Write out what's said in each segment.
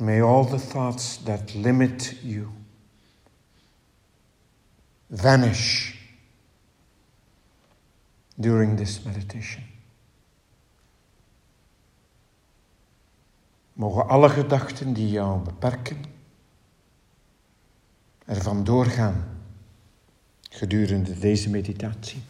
May all the thoughts that limit you vanish during this meditation. Mogen alle gedachten die jou beperken ervan doorgaan gedurende deze meditatie.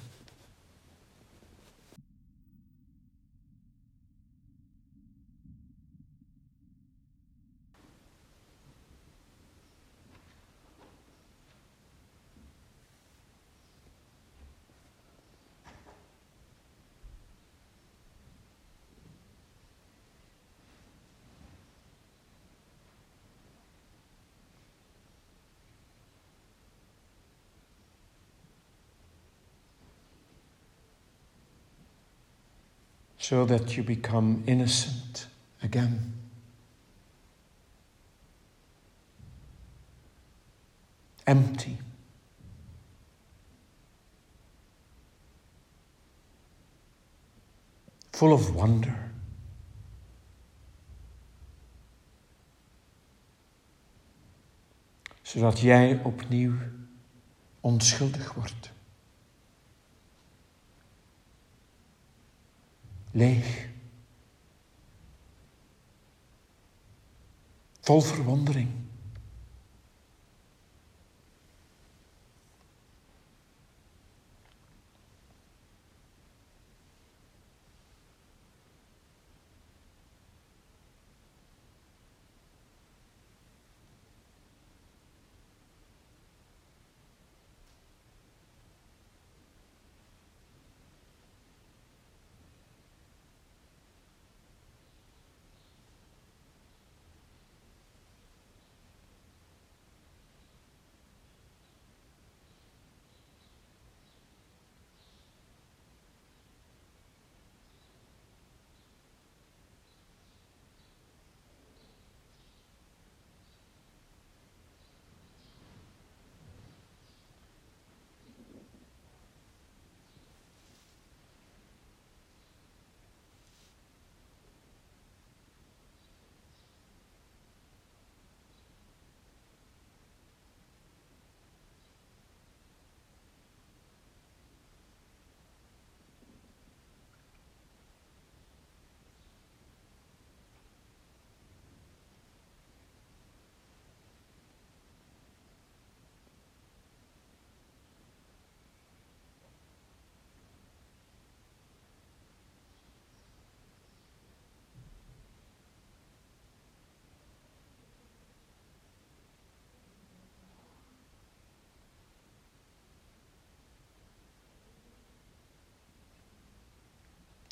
so that you become innocent again. Empty. Full of wonder. zodat jij opnieuw onschuldig wordt. leeg. Vol verwondering.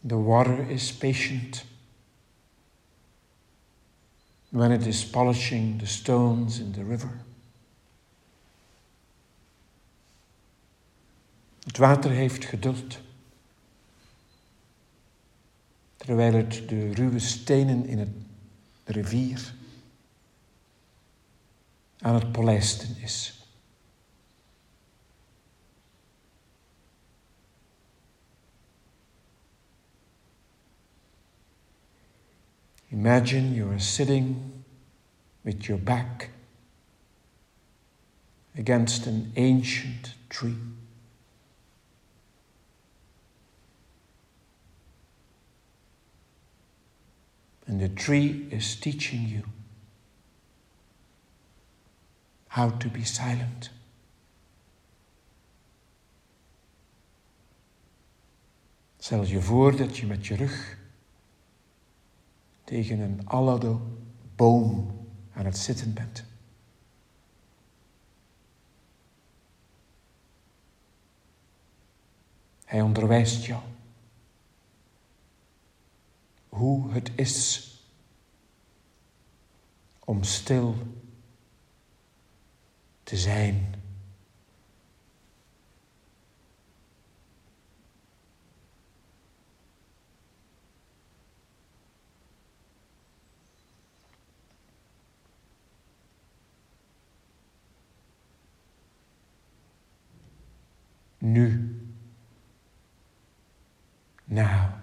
The water is patient. When it is polishing the stones in the river. Het water heeft geduld. Terwijl het de ruwe stenen in het rivier aan het polijsten is. Imagine you are sitting with your back against an ancient tree. And the tree is teaching you how to be silent. Stel je voor dat je met je rug tegen een allerde boom aan het zitten bent. Hij onderwijst jou hoe het is om stil te zijn nu. Now.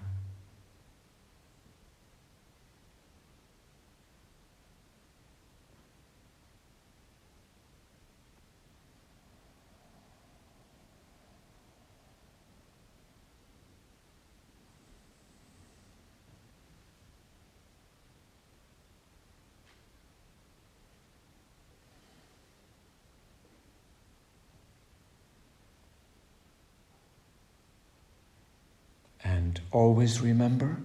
and always remember?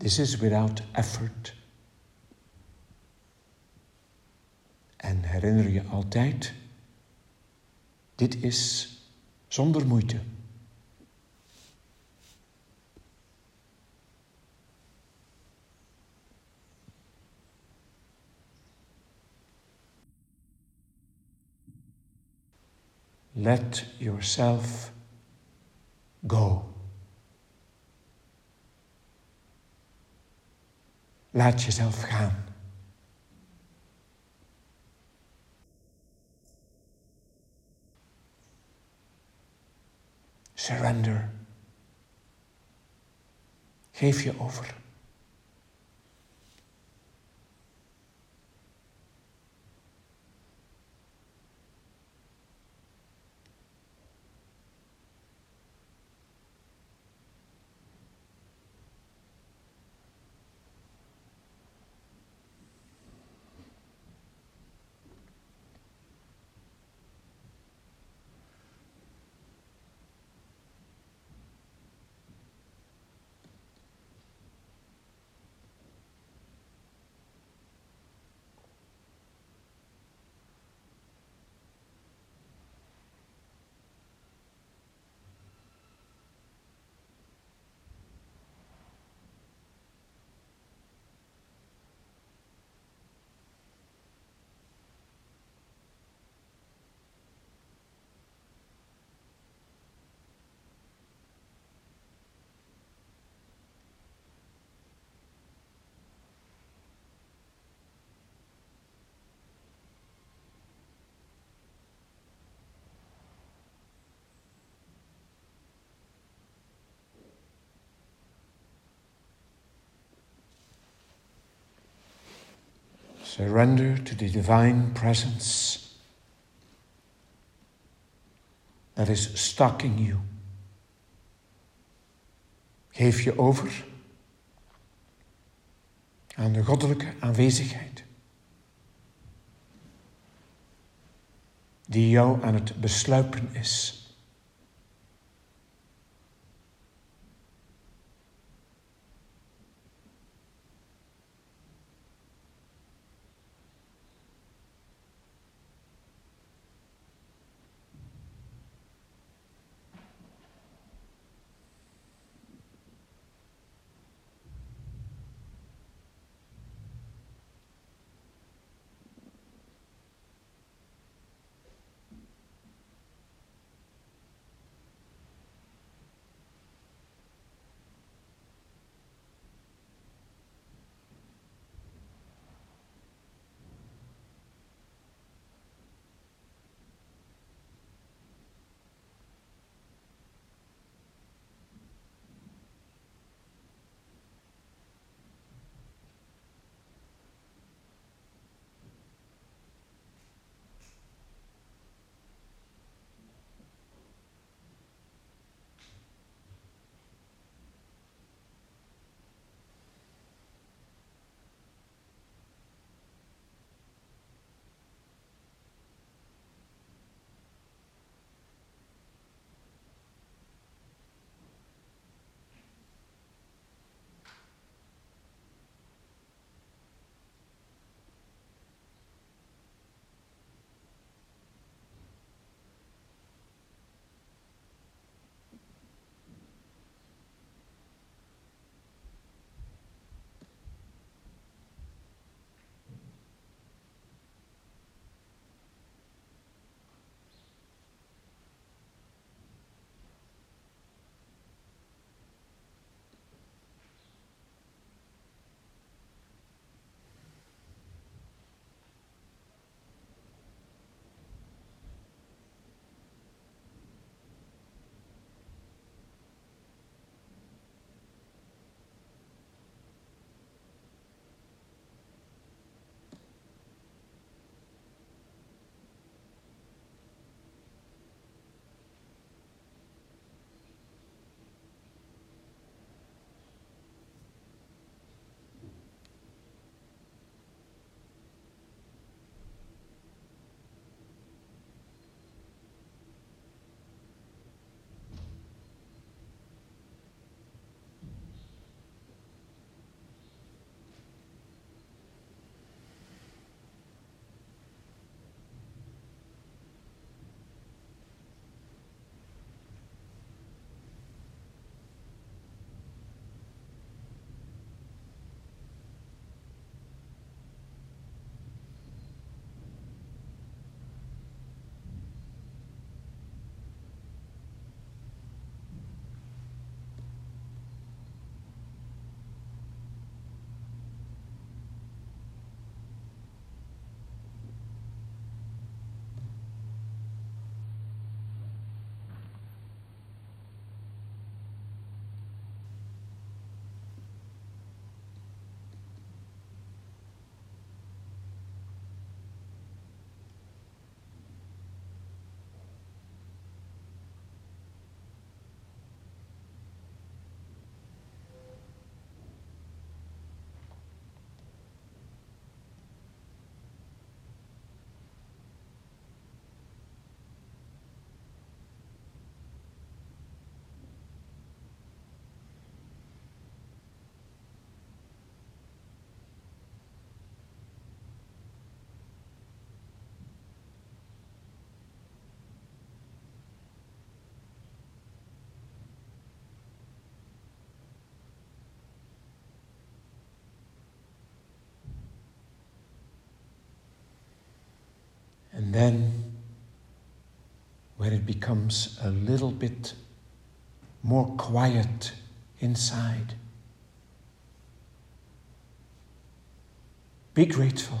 This is without effort. En herinner je altijd, dit is zonder moeite. Let yourself Go. Laat jezelf gaan. Surrender. Geef je over. Surrender to the divine presence that is stalking you. Geef je over aan de goddelijke aanwezigheid, die jou aan het besluipen is. then, when it becomes a little bit more quiet inside, be grateful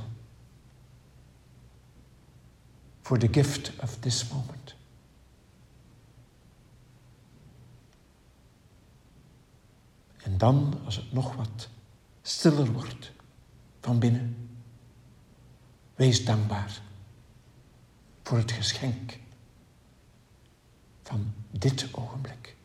for the gift of this moment. En dan, als het nog wat stiller wordt van binnen, wees dankbaar. voor het geschenk van dit ogenblik.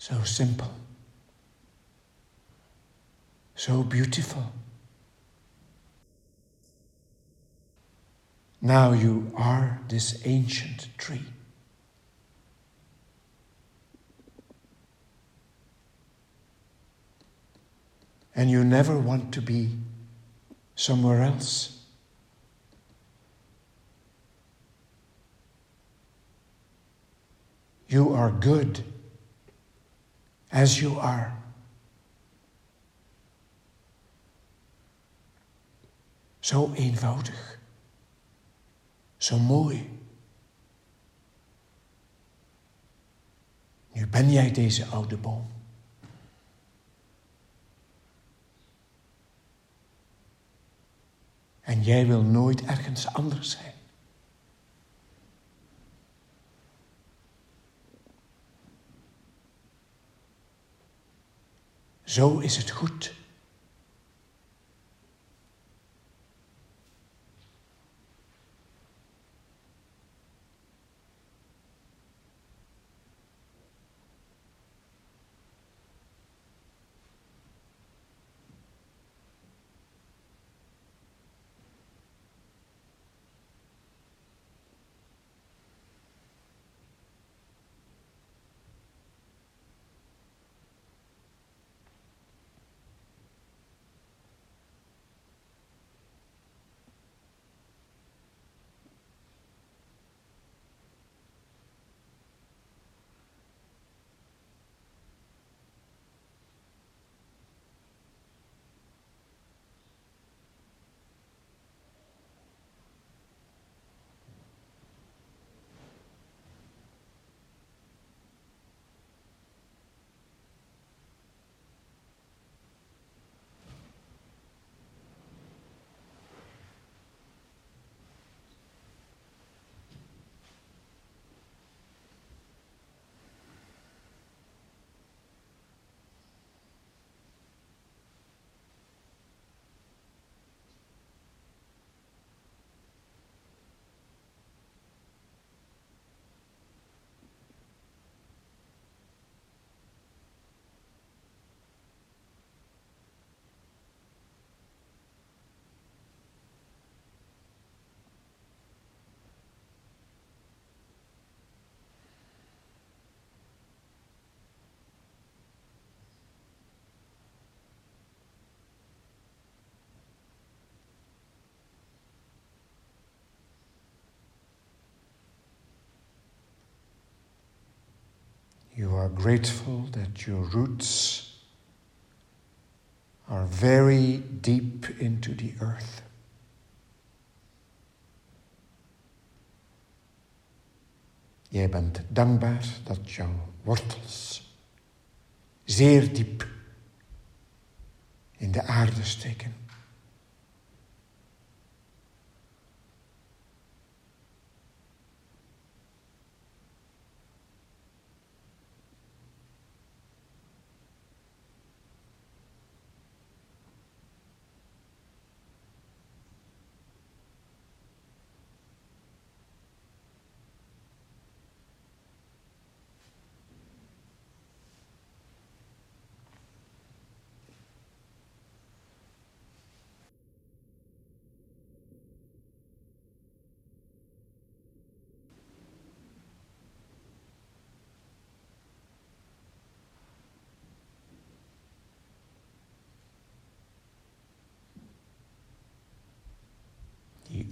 so simple, so beautiful. Now you are this ancient tree. And you never want to be somewhere else. You are good as you are. Zo eenvoudig. Zo mooi. Nu ben jij deze oude boom. En jij wil nooit ergens anders zijn. Zo is het goed are grateful that your roots are very deep into the earth. Jij bent dankbaar dat jouw wortels zeer diep in de aarde steken.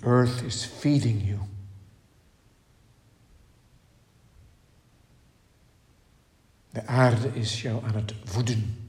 earth is feeding you. De aarde is jou aan het voeden.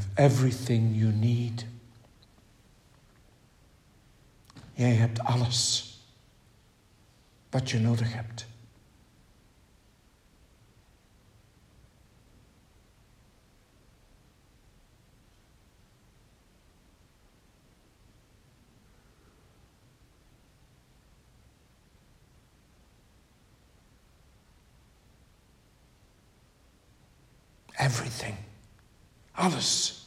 have everything you need. Jij hebt alles wat je nodig hebt. Everything alles.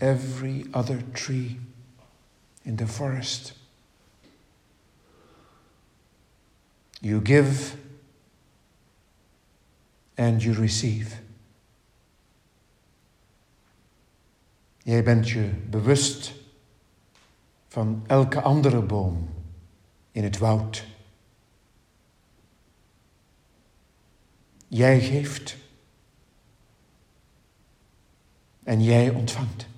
every other tree in the forest. You give en you receive. Jij bent je bewust van elke andere boom in het woud. Jij geeft en jij ontvangt.